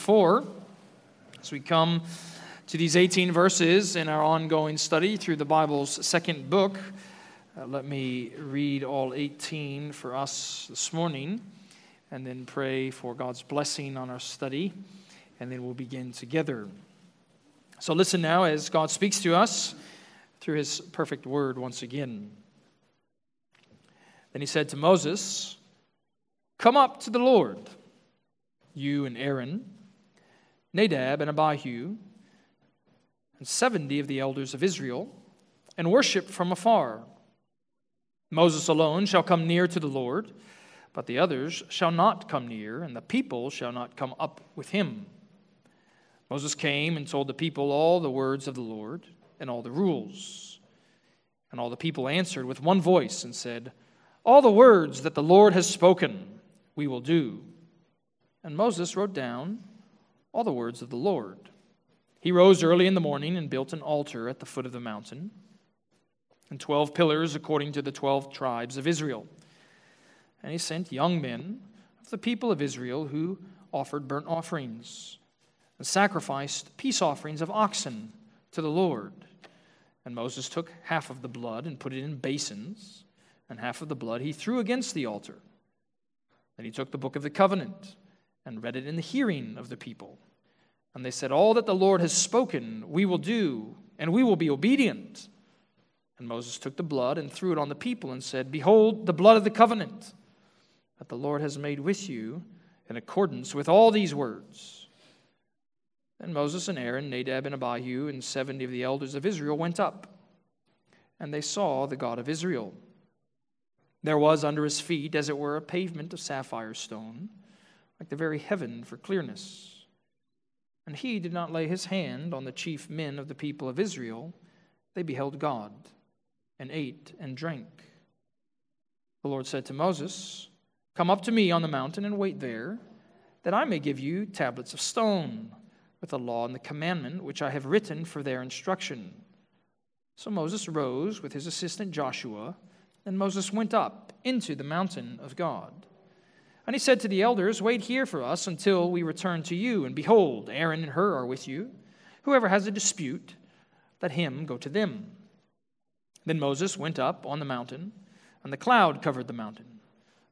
4. As we come to these 18 verses in our ongoing study through the Bible's second book, uh, let me read all 18 for us this morning and then pray for God's blessing on our study, and then we'll begin together. So listen now as God speaks to us through his perfect word once again. Then he said to Moses, Come up to the Lord, you and Aaron, Nadab and Abihu, and seventy of the elders of Israel, and worship from afar. Moses alone shall come near to the Lord, but the others shall not come near, and the people shall not come up with him. Moses came and told the people all the words of the Lord and all the rules. And all the people answered with one voice and said, All the words that the Lord has spoken we will do. And Moses wrote down all the words of the Lord. He rose early in the morning and built an altar at the foot of the mountain, and twelve pillars according to the twelve tribes of Israel. And he sent young men of the people of Israel who offered burnt offerings and sacrificed peace offerings of oxen to the Lord. And Moses took half of the blood and put it in basins, and half of the blood he threw against the altar. Then he took the book of the covenant and read it in the hearing of the people. And they said, All that the Lord has spoken, we will do, and we will be obedient. And Moses took the blood and threw it on the people and said, Behold, the blood of the covenant that the Lord has made with you in accordance with all these words. Then Moses and Aaron, Nadab and Abihu, and seventy of the elders of Israel went up, and they saw the God of Israel. There was under his feet, as it were, a pavement of sapphire stone, like the very heaven for clearness. And he did not lay his hand on the chief men of the people of Israel. They beheld God, and ate and drank. The Lord said to Moses, Come up to me on the mountain and wait there, that I may give you tablets of stone with the law and the commandment which I have written for their instruction. So Moses rose with his assistant Joshua and Moses went up into the mountain of God. And he said to the elders, Wait here for us until we return to you. And behold, Aaron and Hur are with you. Whoever has a dispute, let him go to them. Then Moses went up on the mountain, and the cloud covered the mountain.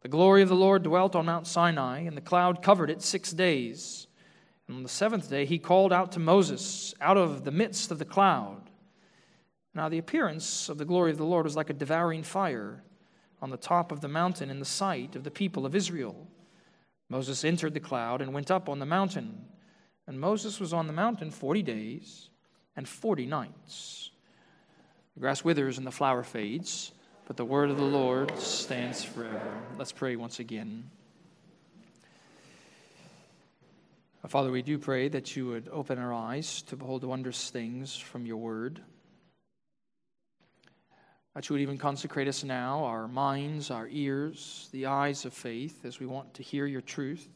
The glory of the Lord dwelt on Mount Sinai, and the cloud covered it six days. And on the seventh day he called out to Moses out of the midst of the cloud. Now, the appearance of the glory of the Lord was like a devouring fire on the top of the mountain in the sight of the people of Israel. Moses entered the cloud and went up on the mountain. And Moses was on the mountain 40 days and 40 nights. The grass withers and the flower fades, but the word of the Lord stands forever. Let's pray once again. Father, we do pray that you would open our eyes to behold wondrous things from your word that you would even consecrate us now, our minds, our ears, the eyes of faith, as we want to hear your truth,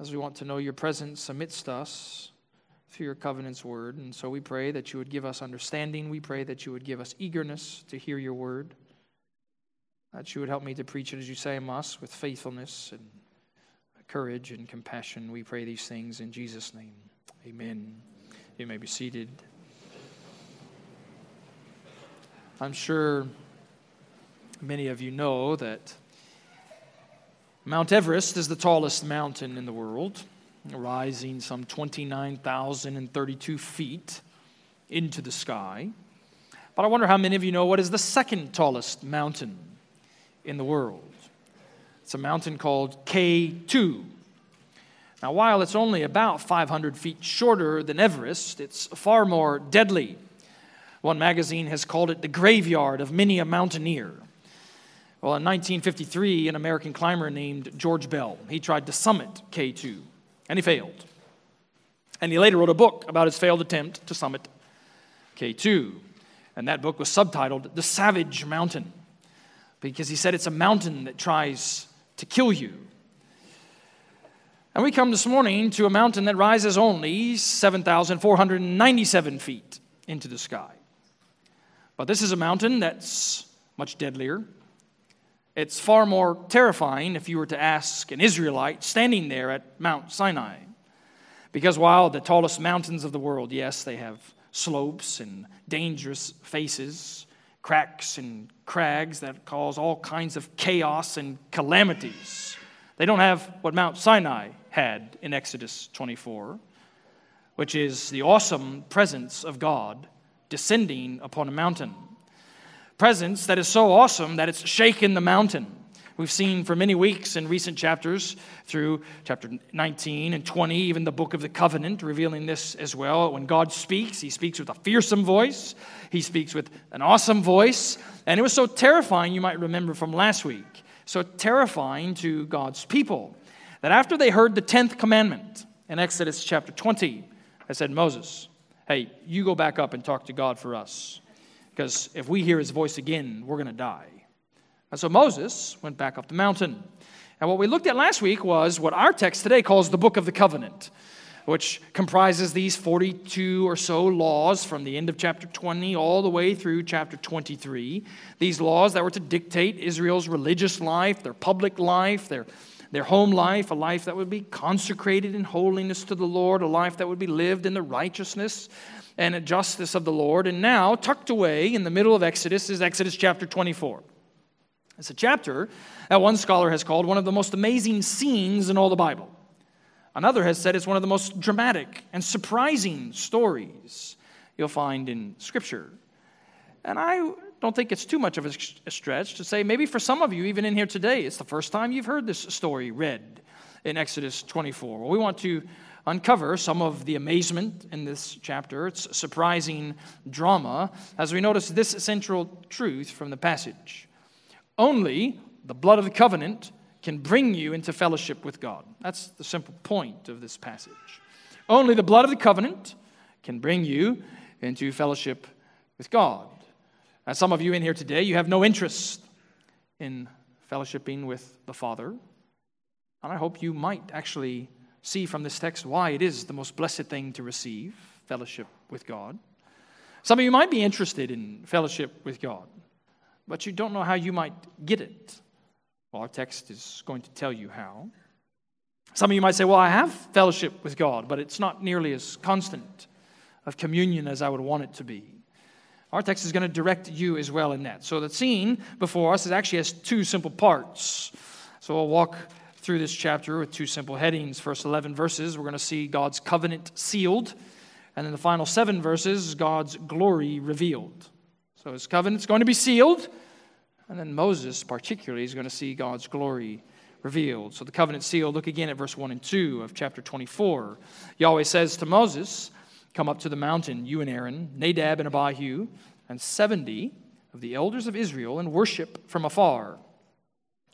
as we want to know your presence amidst us through your covenant's word. And so we pray that you would give us understanding. We pray that you would give us eagerness to hear your word, that you would help me to preach it as you say I must, with faithfulness and courage and compassion. We pray these things in Jesus' name. Amen. You may be seated. I'm sure many of you know that Mount Everest is the tallest mountain in the world, rising some 29,032 feet into the sky. But I wonder how many of you know what is the second tallest mountain in the world? It's a mountain called K2. Now, while it's only about 500 feet shorter than Everest, it's far more deadly one magazine has called it the graveyard of many a mountaineer. Well, in 1953, an American climber named George Bell, he tried to summit K2, and he failed. And he later wrote a book about his failed attempt to summit K2. And that book was subtitled The Savage Mountain, because he said it's a mountain that tries to kill you. And we come this morning to a mountain that rises only 7,497 feet into the sky. But this is a mountain that's much deadlier. It's far more terrifying if you were to ask an Israelite standing there at Mount Sinai. Because while the tallest mountains of the world, yes, they have slopes and dangerous faces, cracks and crags that cause all kinds of chaos and calamities. They don't have what Mount Sinai had in Exodus 24, which is the awesome presence of God descending upon a mountain. Presence that is so awesome that it's shaken the mountain. We've seen for many weeks in recent chapters through chapter 19 and 20, even the book of the covenant, revealing this as well. When God speaks, he speaks with a fearsome voice, he speaks with an awesome voice. And it was so terrifying, you might remember from last week, so terrifying to God's people that after they heard the 10th commandment in Exodus chapter 20, I said, Moses, hey, you go back up and talk to God for us. Because if we hear his voice again, we're going to die. And so Moses went back up the mountain. And what we looked at last week was what our text today calls the Book of the Covenant, which comprises these 42 or so laws from the end of chapter 20 all the way through chapter 23. These laws that were to dictate Israel's religious life, their public life, their, their home life, a life that would be consecrated in holiness to the Lord, a life that would be lived in the righteousness and justice of the Lord. And now, tucked away in the middle of Exodus, is Exodus chapter 24. It's a chapter that one scholar has called one of the most amazing scenes in all the Bible. Another has said it's one of the most dramatic and surprising stories you'll find in Scripture. And I don't think it's too much of a stretch to say maybe for some of you, even in here today, it's the first time you've heard this story read in Exodus 24. Well, we want to uncover some of the amazement in this chapter, its surprising drama, as we notice this central truth from the passage. Only the blood of the covenant can bring you into fellowship with God. That's the simple point of this passage. Only the blood of the covenant can bring you into fellowship with God. As some of you in here today, you have no interest in fellowshipping with the Father. And I hope you might actually see from this text why it is the most blessed thing to receive fellowship with God. Some of you might be interested in fellowship with God but you don't know how you might get it. Well, our text is going to tell you how. Some of you might say, Well, I have fellowship with God, but it's not nearly as constant of communion as I would want it to be. Our text is going to direct you as well in that. So the scene before us actually has two simple parts. So we'll walk through this chapter with two simple headings. First 11 verses, we're going to see God's covenant sealed. And then the final seven verses, God's glory revealed. So his covenant's going to be sealed. And then Moses, particularly, is going to see God's glory revealed. So the covenant sealed, look again at verse 1 and 2 of chapter 24. Yahweh says to Moses, Come up to the mountain, you and Aaron, Nadab and Abihu, and 70 of the elders of Israel, and worship from afar.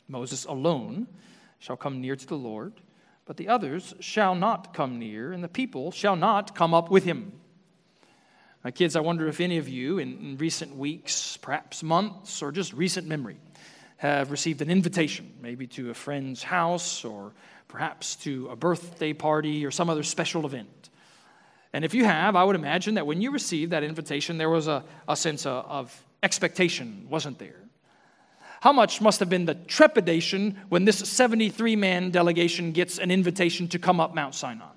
Moses alone shall come near to the Lord, but the others shall not come near, and the people shall not come up with him. My kids, I wonder if any of you in, in recent weeks, perhaps months, or just recent memory, have received an invitation, maybe to a friend's house or perhaps to a birthday party or some other special event. And if you have, I would imagine that when you received that invitation, there was a, a sense of, of expectation, wasn't there? How much must have been the trepidation when this 73 man delegation gets an invitation to come up Mount Sinai?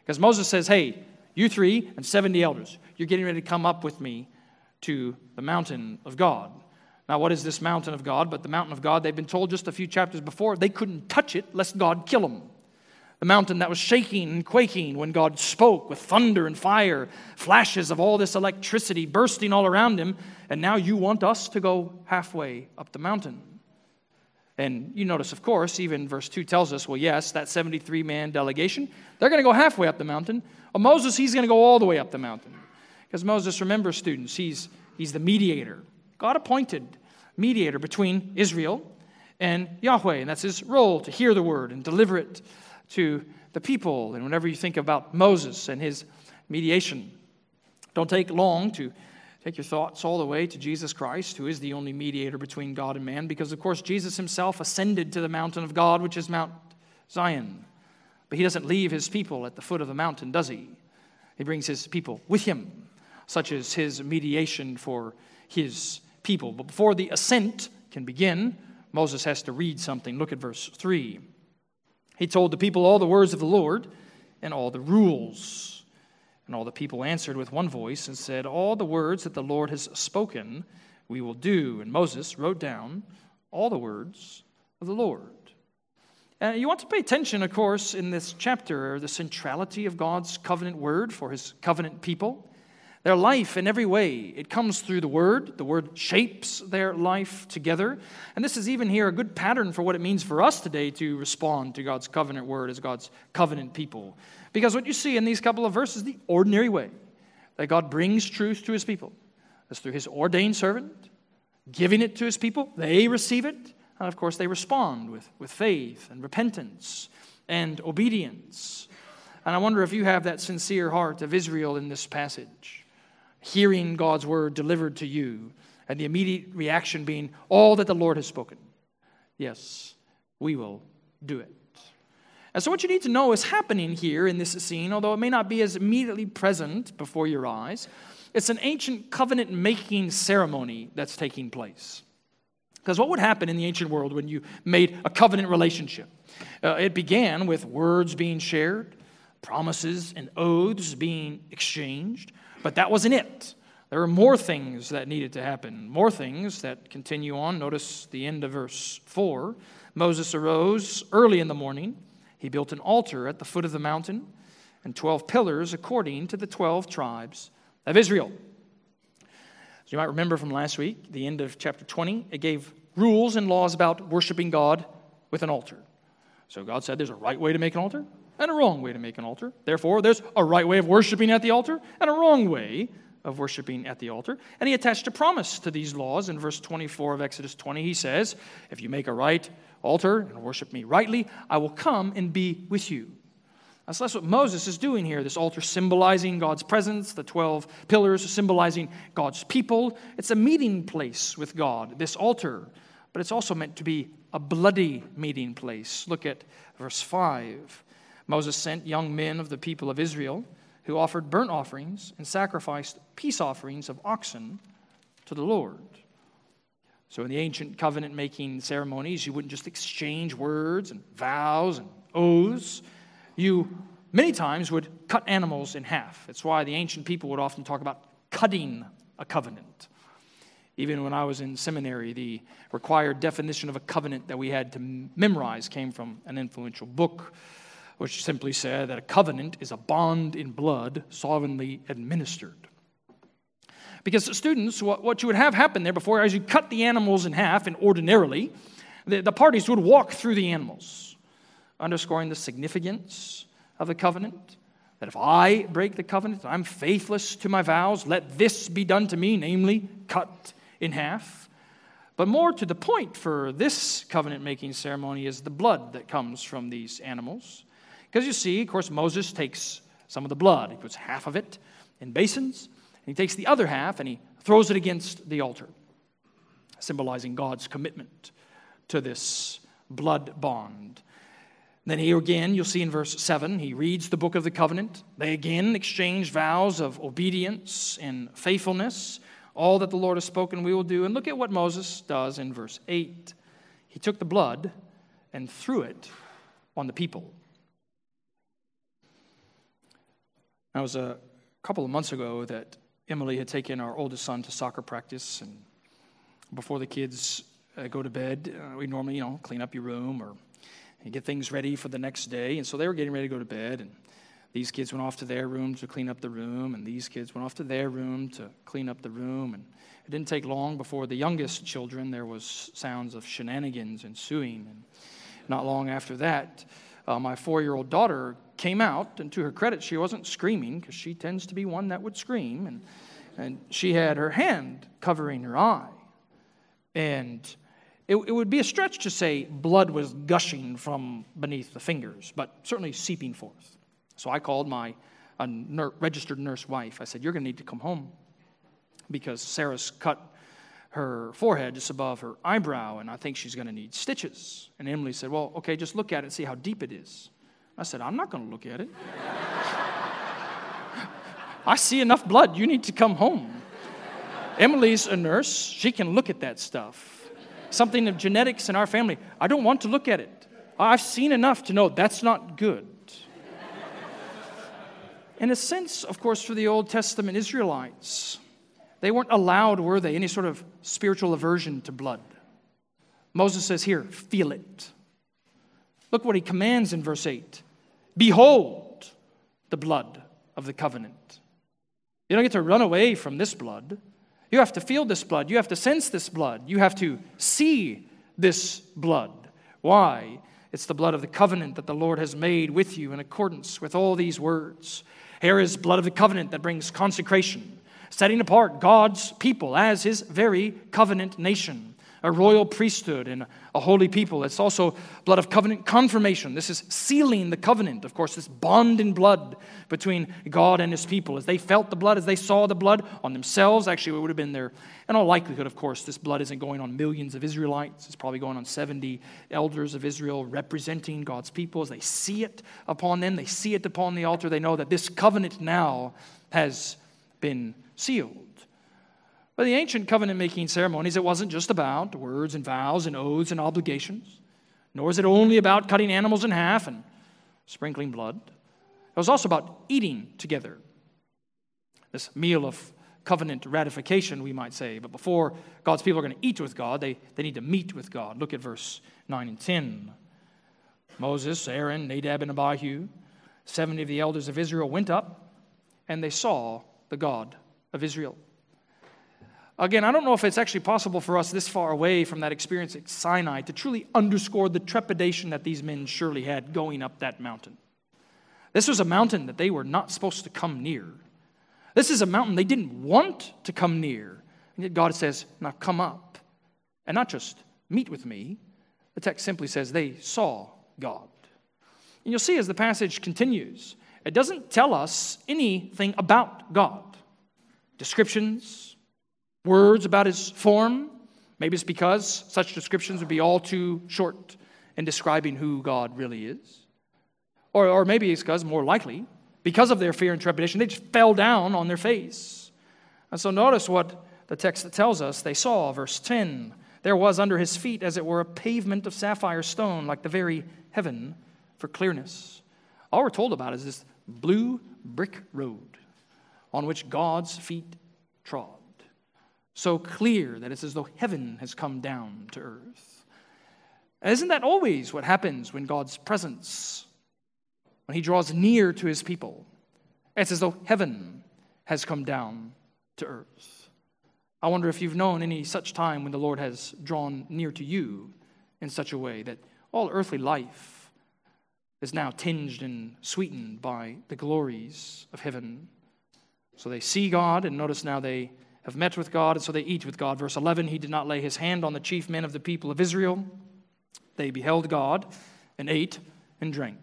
Because Moses says, Hey, you three and 70 elders, you're getting ready to come up with me to the mountain of God. Now, what is this mountain of God? But the mountain of God, they've been told just a few chapters before, they couldn't touch it lest God kill them. The mountain that was shaking and quaking when God spoke with thunder and fire, flashes of all this electricity bursting all around him, and now you want us to go halfway up the mountain. And you notice, of course, even verse 2 tells us, well, yes, that 73 man delegation, they're going to go halfway up the mountain. Well, Moses, he's going to go all the way up the mountain. Because Moses, remember, students, he's, he's the mediator, God appointed mediator between Israel and Yahweh. And that's his role to hear the word and deliver it to the people. And whenever you think about Moses and his mediation, don't take long to take your thoughts all the way to Jesus Christ, who is the only mediator between God and man, because of course Jesus himself ascended to the mountain of God, which is Mount Zion. But he doesn't leave his people at the foot of the mountain, does he? He brings his people with him, such as his mediation for his people. But before the ascent can begin, Moses has to read something. Look at verse 3. He told the people all the words of the Lord and all the rules. And all the people answered with one voice and said, All the words that the Lord has spoken, we will do. And Moses wrote down all the words of the Lord. And you want to pay attention, of course, in this chapter, the centrality of God's covenant word for his covenant people. Their life in every way, it comes through the Word. The Word shapes their life together. And this is even here a good pattern for what it means for us today to respond to God's covenant Word as God's covenant people. Because what you see in these couple of verses, the ordinary way that God brings truth to His people is through His ordained servant, giving it to His people. They receive it. And of course, they respond with, with faith and repentance and obedience. And I wonder if you have that sincere heart of Israel in this passage hearing God's word delivered to you, and the immediate reaction being, All that the Lord has spoken. Yes, we will do it. And so, what you need to know is happening here in this scene, although it may not be as immediately present before your eyes, it's an ancient covenant making ceremony that's taking place. Because what would happen in the ancient world when you made a covenant relationship? Uh, it began with words being shared, promises and oaths being exchanged, but that wasn't it. There were more things that needed to happen, more things that continue on. Notice the end of verse 4. Moses arose early in the morning. He built an altar at the foot of the mountain and 12 pillars according to the 12 tribes of Israel. As you might remember from last week, the end of chapter 20, it gave rules and laws about worshiping God with an altar. So God said there's a right way to make an altar and a wrong way to make an altar. Therefore, there's a right way of worshiping at the altar and a wrong way of worshiping at the altar. And he attached a promise to these laws. In verse 24 of Exodus 20, he says, If you make a right altar and worship me rightly, I will come and be with you. So that's what Moses is doing here. This altar symbolizing God's presence, the 12 pillars symbolizing God's people. It's a meeting place with God, this altar. But it's also meant to be a bloody meeting place. Look at verse 5. Moses sent young men of the people of Israel who offered burnt offerings and sacrificed peace offerings of oxen to the Lord. So, in the ancient covenant making ceremonies, you wouldn't just exchange words and vows and oaths. You many times would cut animals in half. It's why the ancient people would often talk about cutting a covenant. Even when I was in seminary, the required definition of a covenant that we had to memorize came from an influential book which simply said that a covenant is a bond in blood sovereignly administered. Because students, what, what you would have happen there before, as you cut the animals in half, and ordinarily, the, the parties would walk through the animals, underscoring the significance of the covenant. That if I break the covenant, I'm faithless to my vows, let this be done to me, namely, cut in half. But more to the point for this covenant making ceremony is the blood that comes from these animals. Because you see, of course, Moses takes some of the blood, he puts half of it in basins, and he takes the other half and he throws it against the altar, symbolizing God's commitment to this blood bond. Then here again, you'll see in verse 7, he reads the book of the covenant. They again exchange vows of obedience and faithfulness. All that the Lord has spoken, we will do. And look at what Moses does in verse 8. He took the blood and threw it on the people. That was a couple of months ago that Emily had taken our oldest son to soccer practice, and before the kids uh, go to bed, uh, we normally, you know, clean up your room or get things ready for the next day. And so they were getting ready to go to bed, and these kids went off to their room to clean up the room, and these kids went off to their room to clean up the room. And it didn't take long before the youngest children there was sounds of shenanigans ensuing, and not long after that, uh, my four-year-old daughter came out, and to her credit, she wasn't screaming because she tends to be one that would scream. And, and she had her hand covering her eye. And it, it would be a stretch to say blood was gushing from beneath the fingers, but certainly seeping forth. So I called my a ner- registered nurse wife. I said, You're going to need to come home because Sarah's cut her forehead just above her eyebrow, and I think she's going to need stitches. And Emily said, Well, okay, just look at it and see how deep it is. I said, I'm not going to look at it. I see enough blood. You need to come home. Emily's a nurse. She can look at that stuff. something of genetics in our family. I don't want to look at it. I've seen enough to know that's not good. in a sense, of course, for the Old Testament Israelites, they weren't allowed, were they, any sort of spiritual aversion to blood. Moses says, Here, feel it. Look what he commands in verse 8 Behold the blood of the covenant. You don't get to run away from this blood. You have to feel this blood. You have to sense this blood. You have to see this blood. Why? It's the blood of the covenant that the Lord has made with you in accordance with all these words. Here is blood of the covenant that brings consecration, setting apart God's people as his very covenant nation a royal priesthood and a holy people. It's also blood of covenant confirmation. This is sealing the covenant, of course, this bond in blood between God and his people. As they felt the blood, as they saw the blood on themselves, actually, it would have been there. In all likelihood, of course, this blood isn't going on millions of Israelites. It's probably going on 70 elders of Israel representing God's people. As they see it upon them, they see it upon the altar, they know that this covenant now has been sealed. But the ancient covenant making ceremonies, it wasn't just about words and vows and oaths and obligations, nor is it only about cutting animals in half and sprinkling blood. It was also about eating together. This meal of covenant ratification, we might say. But before God's people are going to eat with God, they, they need to meet with God. Look at verse 9 and 10. Moses, Aaron, Nadab, and Abihu, 70 of the elders of Israel went up, and they saw the God of Israel. Again, I don't know if it's actually possible for us this far away from that experience at Sinai to truly underscore the trepidation that these men surely had going up that mountain. This was a mountain that they were not supposed to come near. This is a mountain they didn't want to come near. And yet God says, Now come up. And not just meet with me. The text simply says they saw God. And you'll see as the passage continues, it doesn't tell us anything about God. Descriptions, words about his form. Maybe it's because such descriptions would be all too short in describing who God really is. Or, or maybe it's because, more likely, because of their fear and trepidation, they just fell down on their face. And so notice what the text tells us they saw, verse 10. There was under his feet, as it were, a pavement of sapphire stone, like the very heaven for clearness. All we're told about is this blue brick road on which God's feet trod so clear that it's as though heaven has come down to earth. Isn't that always what happens when God's presence, when He draws near to His people? It's as though heaven has come down to earth. I wonder if you've known any such time when the Lord has drawn near to you in such a way that all earthly life is now tinged and sweetened by the glories of heaven. So they see God, and notice now they have met with God, and so they eat with God. Verse 11 He did not lay his hand on the chief men of the people of Israel. They beheld God and ate and drank.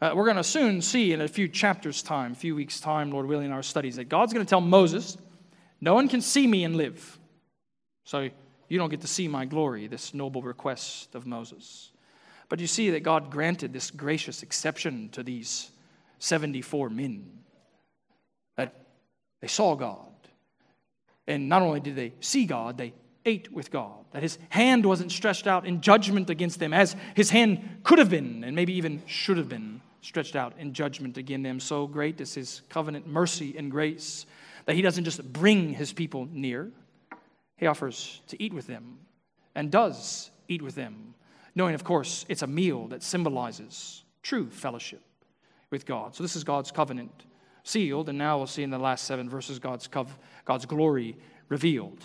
Uh, we're going to soon see in a few chapters' time, a few weeks' time, Lord willing, in our studies, that God's going to tell Moses, No one can see me and live. So you don't get to see my glory, this noble request of Moses. But you see that God granted this gracious exception to these 74 men. They saw God. And not only did they see God, they ate with God. That his hand wasn't stretched out in judgment against them, as his hand could have been, and maybe even should have been stretched out in judgment against them. So great is his covenant mercy and grace that he doesn't just bring his people near, he offers to eat with them and does eat with them, knowing, of course, it's a meal that symbolizes true fellowship with God. So this is God's covenant sealed, and now we'll see in the last seven verses God's, God's glory revealed.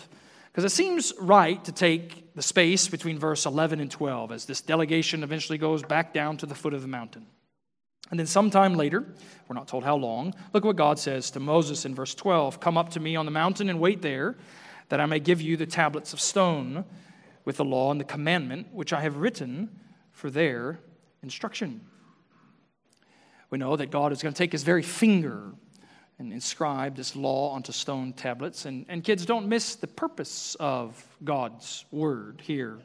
Because it seems right to take the space between verse 11 and 12 as this delegation eventually goes back down to the foot of the mountain. And then sometime later, we're not told how long, look what God says to Moses in verse 12 Come up to me on the mountain and wait there, that I may give you the tablets of stone with the law and the commandment which I have written for their instruction. We know that God is going to take his very finger and inscribe this law onto stone tablets. And, and kids, don't miss the purpose of God's word here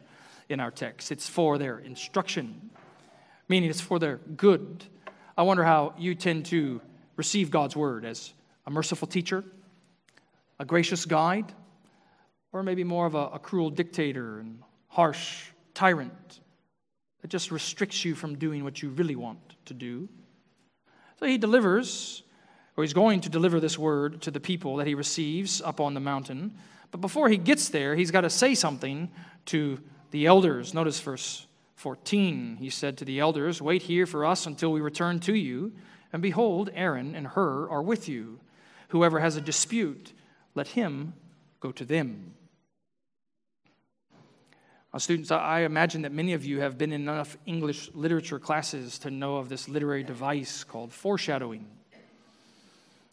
in our text. It's for their instruction, meaning it's for their good. I wonder how you tend to receive God's word as a merciful teacher, a gracious guide, or maybe more of a, a cruel dictator and harsh tyrant that just restricts you from doing what you really want to do. He delivers, or he's going to deliver this word to the people that he receives up on the mountain. But before he gets there, he's got to say something to the elders. Notice verse 14. He said to the elders, Wait here for us until we return to you. And behold, Aaron and Hur are with you. Whoever has a dispute, let him go to them. Now, students, I imagine that many of you have been in enough English literature classes to know of this literary device called foreshadowing.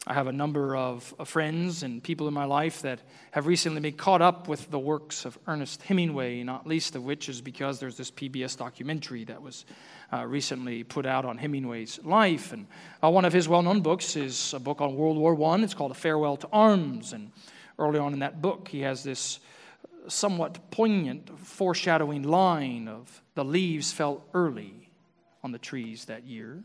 I have a number of friends and people in my life that have recently been caught up with the works of Ernest Hemingway, not least of which is because there's this PBS documentary that was uh, recently put out on Hemingway's life. And uh, one of his well known books is a book on World War I. It's called A Farewell to Arms. And early on in that book, he has this somewhat poignant foreshadowing line of the leaves fell early on the trees that year.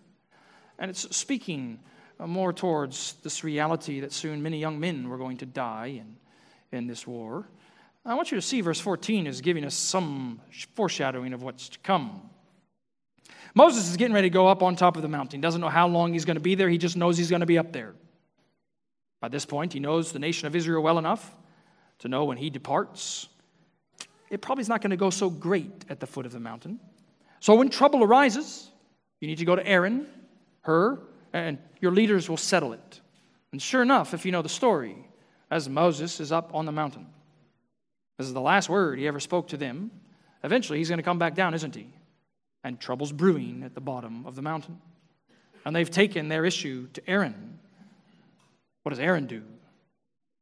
And it's speaking more towards this reality that soon many young men were going to die in, in this war. I want you to see verse 14 is giving us some foreshadowing of what's to come. Moses is getting ready to go up on top of the mountain. Doesn't know how long he's going to be there, he just knows he's going to be up there. By this point, he knows the nation of Israel well enough to know when he departs, it probably is not going to go so great at the foot of the mountain. So when trouble arises, you need to go to Aaron, Hur, and your leaders will settle it. And sure enough, if you know the story, as Moses is up on the mountain, this is the last word he ever spoke to them. Eventually, he's going to come back down, isn't he? And trouble's brewing at the bottom of the mountain. And they've taken their issue to Aaron. What does Aaron do?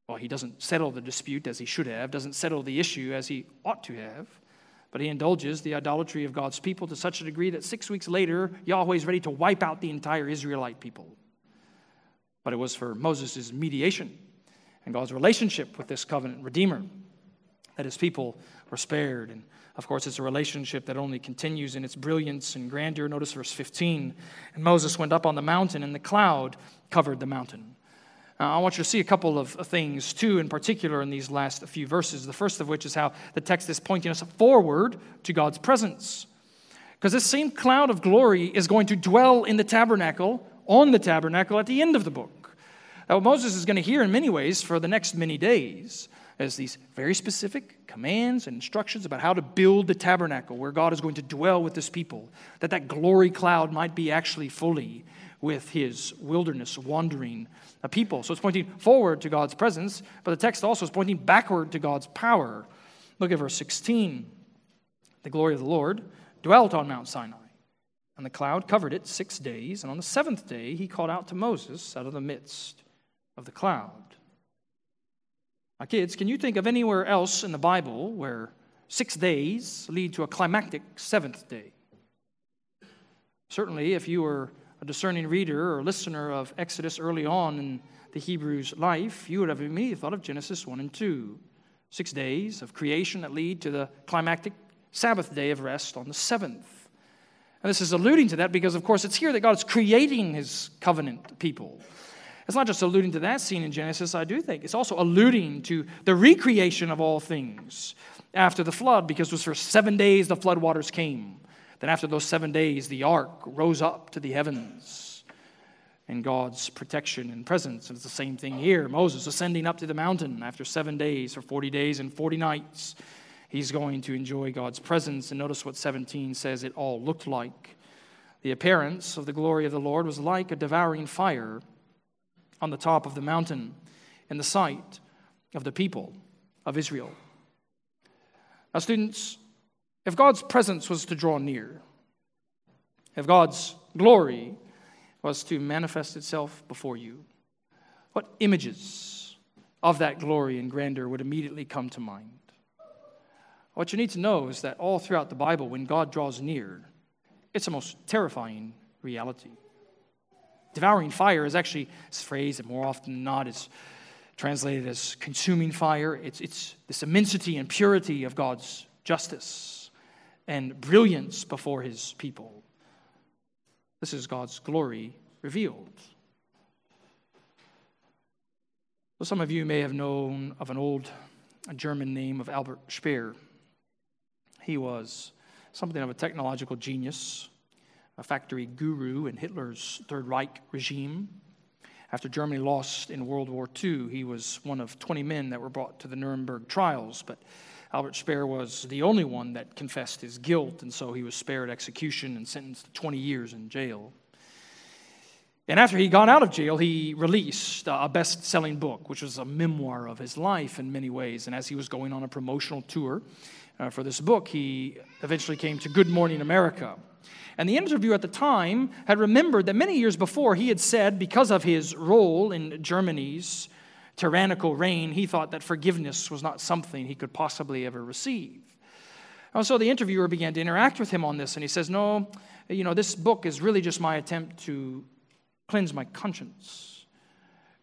Well, he doesn't settle the dispute as he should have, doesn't settle the issue as he ought to have, but he indulges the idolatry of God's people to such a degree that six weeks later, Yahweh is ready to wipe out the entire Israelite people. But it was for Moses' mediation and God's relationship with this covenant redeemer that his people were spared. And of course, it's a relationship that only continues in its brilliance and grandeur. Notice verse 15. And Moses went up on the mountain, and the cloud covered the mountain. Uh, I want you to see a couple of things, too, in particular, in these last few verses. The first of which is how the text is pointing us forward to God's presence. Because this same cloud of glory is going to dwell in the tabernacle, on the tabernacle, at the end of the book. Now, what Moses is going to hear in many ways for the next many days is these very specific commands and instructions about how to build the tabernacle where God is going to dwell with his people, that that glory cloud might be actually fully with his wilderness wandering people. So it's pointing forward to God's presence, but the text also is pointing backward to God's power. Look at verse 16. The glory of the Lord dwelt on Mount Sinai, and the cloud covered it six days, and on the seventh day he called out to Moses out of the midst of the cloud. Now, kids, can you think of anywhere else in the Bible where six days lead to a climactic seventh day? Certainly, if you were a discerning reader or listener of Exodus early on in the Hebrews' life, you would have immediately thought of Genesis 1 and 2. Six days of creation that lead to the climactic Sabbath day of rest on the seventh. And this is alluding to that because, of course, it's here that God is creating his covenant people. It's not just alluding to that scene in Genesis, I do think. It's also alluding to the recreation of all things after the flood, because it was for seven days the floodwaters came. Then, after those seven days, the ark rose up to the heavens in God's protection and presence. And it's the same thing here. Moses ascending up to the mountain after seven days, for 40 days and 40 nights. He's going to enjoy God's presence. And notice what 17 says it all looked like. The appearance of the glory of the Lord was like a devouring fire on the top of the mountain in the sight of the people of Israel. Now, students, if God's presence was to draw near, if God's glory was to manifest itself before you, what images of that glory and grandeur would immediately come to mind? What you need to know is that all throughout the Bible, when God draws near, it's a most terrifying reality. Devouring fire is actually this phrase that more often than not is translated as consuming fire. It's, it's this immensity and purity of God's justice and brilliance before his people. This is God's glory revealed. Well, some of you may have known of an old German name of Albert Speer. He was something of a technological genius, a factory guru in Hitler's Third Reich regime. After Germany lost in World War II, he was one of 20 men that were brought to the Nuremberg trials, but Albert Speer was the only one that confessed his guilt, and so he was spared execution and sentenced to 20 years in jail. And after he got out of jail, he released a best selling book, which was a memoir of his life in many ways. And as he was going on a promotional tour uh, for this book, he eventually came to Good Morning America. And the interviewer at the time had remembered that many years before he had said, because of his role in Germany's tyrannical reign, he thought that forgiveness was not something he could possibly ever receive. And so the interviewer began to interact with him on this, and he says, No, you know, this book is really just my attempt to cleanse my conscience.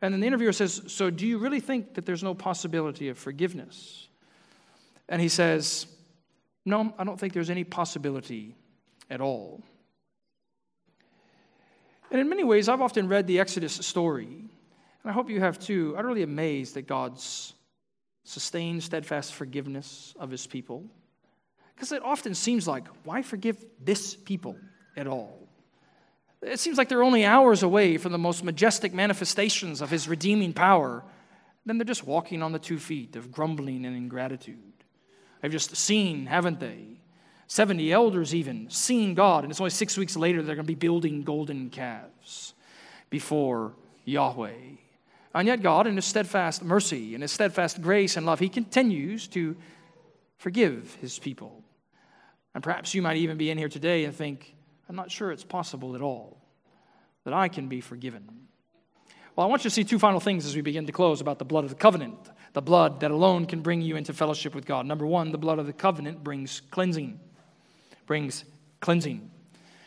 And then the interviewer says, So do you really think that there's no possibility of forgiveness? And he says, No, I don't think there's any possibility at all. And in many ways, I've often read the Exodus story, and I hope you have too, utterly amazed at God's sustained, steadfast forgiveness of his people. Because it often seems like, why forgive this people at all? It seems like they're only hours away from the most majestic manifestations of his redeeming power. Then they're just walking on the two feet of grumbling and ingratitude. They've just seen, haven't they? 70 elders even seen God, and it's only six weeks later they're going to be building golden calves before Yahweh. And yet, God, in His steadfast mercy in His steadfast grace and love, He continues to forgive His people. And perhaps you might even be in here today and think, I'm not sure it's possible at all that I can be forgiven. Well, I want you to see two final things as we begin to close about the blood of the covenant, the blood that alone can bring you into fellowship with God. Number one, the blood of the covenant brings cleansing. Brings cleansing.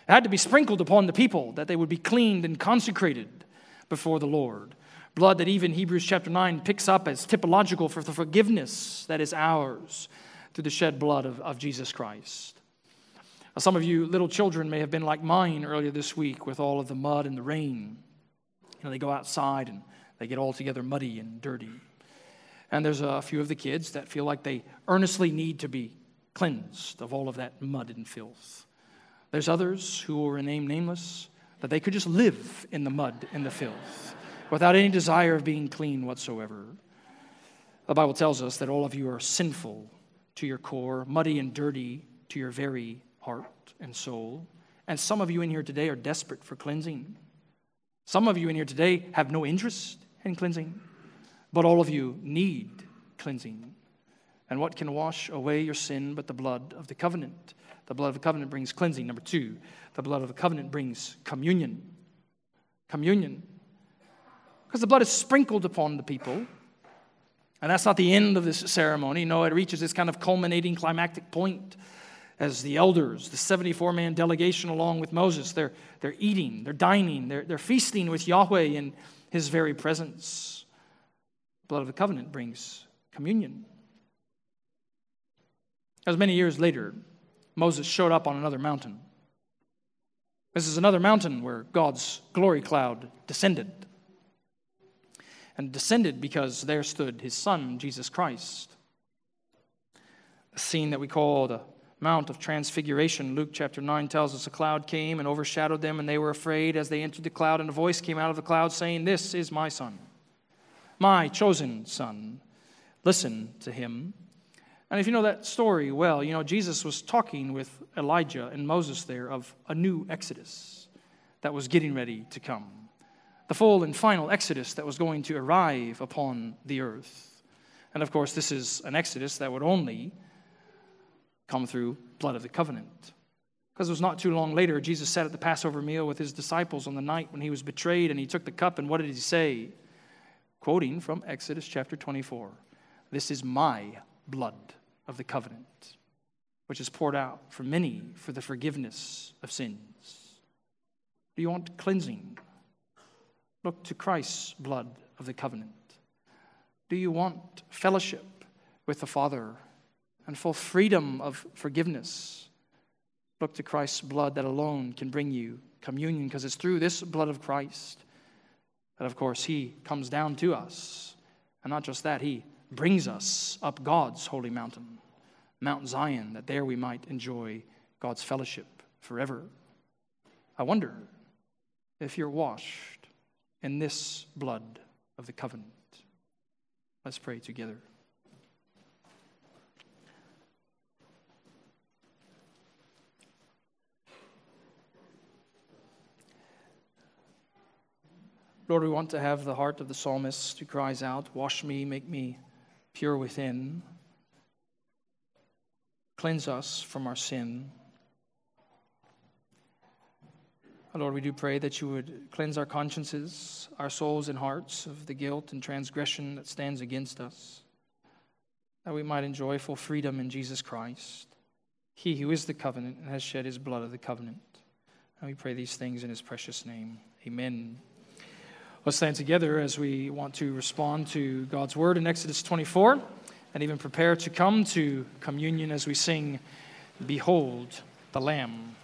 It had to be sprinkled upon the people that they would be cleaned and consecrated before the Lord. Blood that even Hebrews chapter 9 picks up as typological for the forgiveness that is ours through the shed blood of, of Jesus Christ. Some of you little children may have been like mine earlier this week with all of the mud and the rain. You know, they go outside and they get all together muddy and dirty. And there's a few of the kids that feel like they earnestly need to be cleansed of all of that mud and filth. There's others who will remain nameless that they could just live in the mud and the filth without any desire of being clean whatsoever. The Bible tells us that all of you are sinful to your core, muddy and dirty to your very heart and soul. And some of you in here today are desperate for cleansing. Some of you in here today have no interest in cleansing, but all of you need cleansing. And what can wash away your sin but the blood of the covenant? The blood of the covenant brings cleansing. Number two, the blood of the covenant brings communion. Communion. Because the blood is sprinkled upon the people. And that's not the end of this ceremony. No, it reaches this kind of culminating climactic point as the elders, the 74 man delegation along with Moses, they're, they're eating, they're dining, they're, they're feasting with Yahweh in his very presence. The blood of the covenant brings communion. As many years later, Moses showed up on another mountain. This is another mountain where God's glory cloud descended. And descended because there stood his son, Jesus Christ. A scene that we call the Mount of Transfiguration. Luke chapter 9 tells us a cloud came and overshadowed them, and they were afraid as they entered the cloud, and a voice came out of the cloud saying, This is my son, my chosen son. Listen to him. And if you know that story well, you know Jesus was talking with Elijah and Moses there of a new exodus that was getting ready to come. The full and final exodus that was going to arrive upon the earth. And of course, this is an exodus that would only come through blood of the covenant. Because it was not too long later, Jesus sat at the Passover meal with his disciples on the night when he was betrayed, and he took the cup, and what did he say? Quoting from Exodus chapter 24 This is my blood of the covenant, which is poured out for many for the forgiveness of sins. Do you want cleansing? Look to Christ's blood of the covenant. Do you want fellowship with the Father and full freedom of forgiveness. Look to Christ's blood that alone can bring you communion because it's through this blood of Christ that, of course, He comes down to us. And not just that, He brings us up God's holy mountain, Mount Zion, that there we might enjoy God's fellowship forever. I wonder if you're washed in this blood of the covenant. Let's pray together. Lord, we want to have the heart of the psalmist who cries out, Wash me, make me pure within. Cleanse us from our sin. Lord, we do pray that you would cleanse our consciences, our souls and hearts of the guilt and transgression that stands against us, that we might enjoy full freedom in Jesus Christ, He who is the covenant and has shed His blood of the covenant. And we pray these things in His precious name. Amen. Let's stand together as we want to respond to God's word in Exodus 24 and even prepare to come to communion as we sing, Behold the Lamb.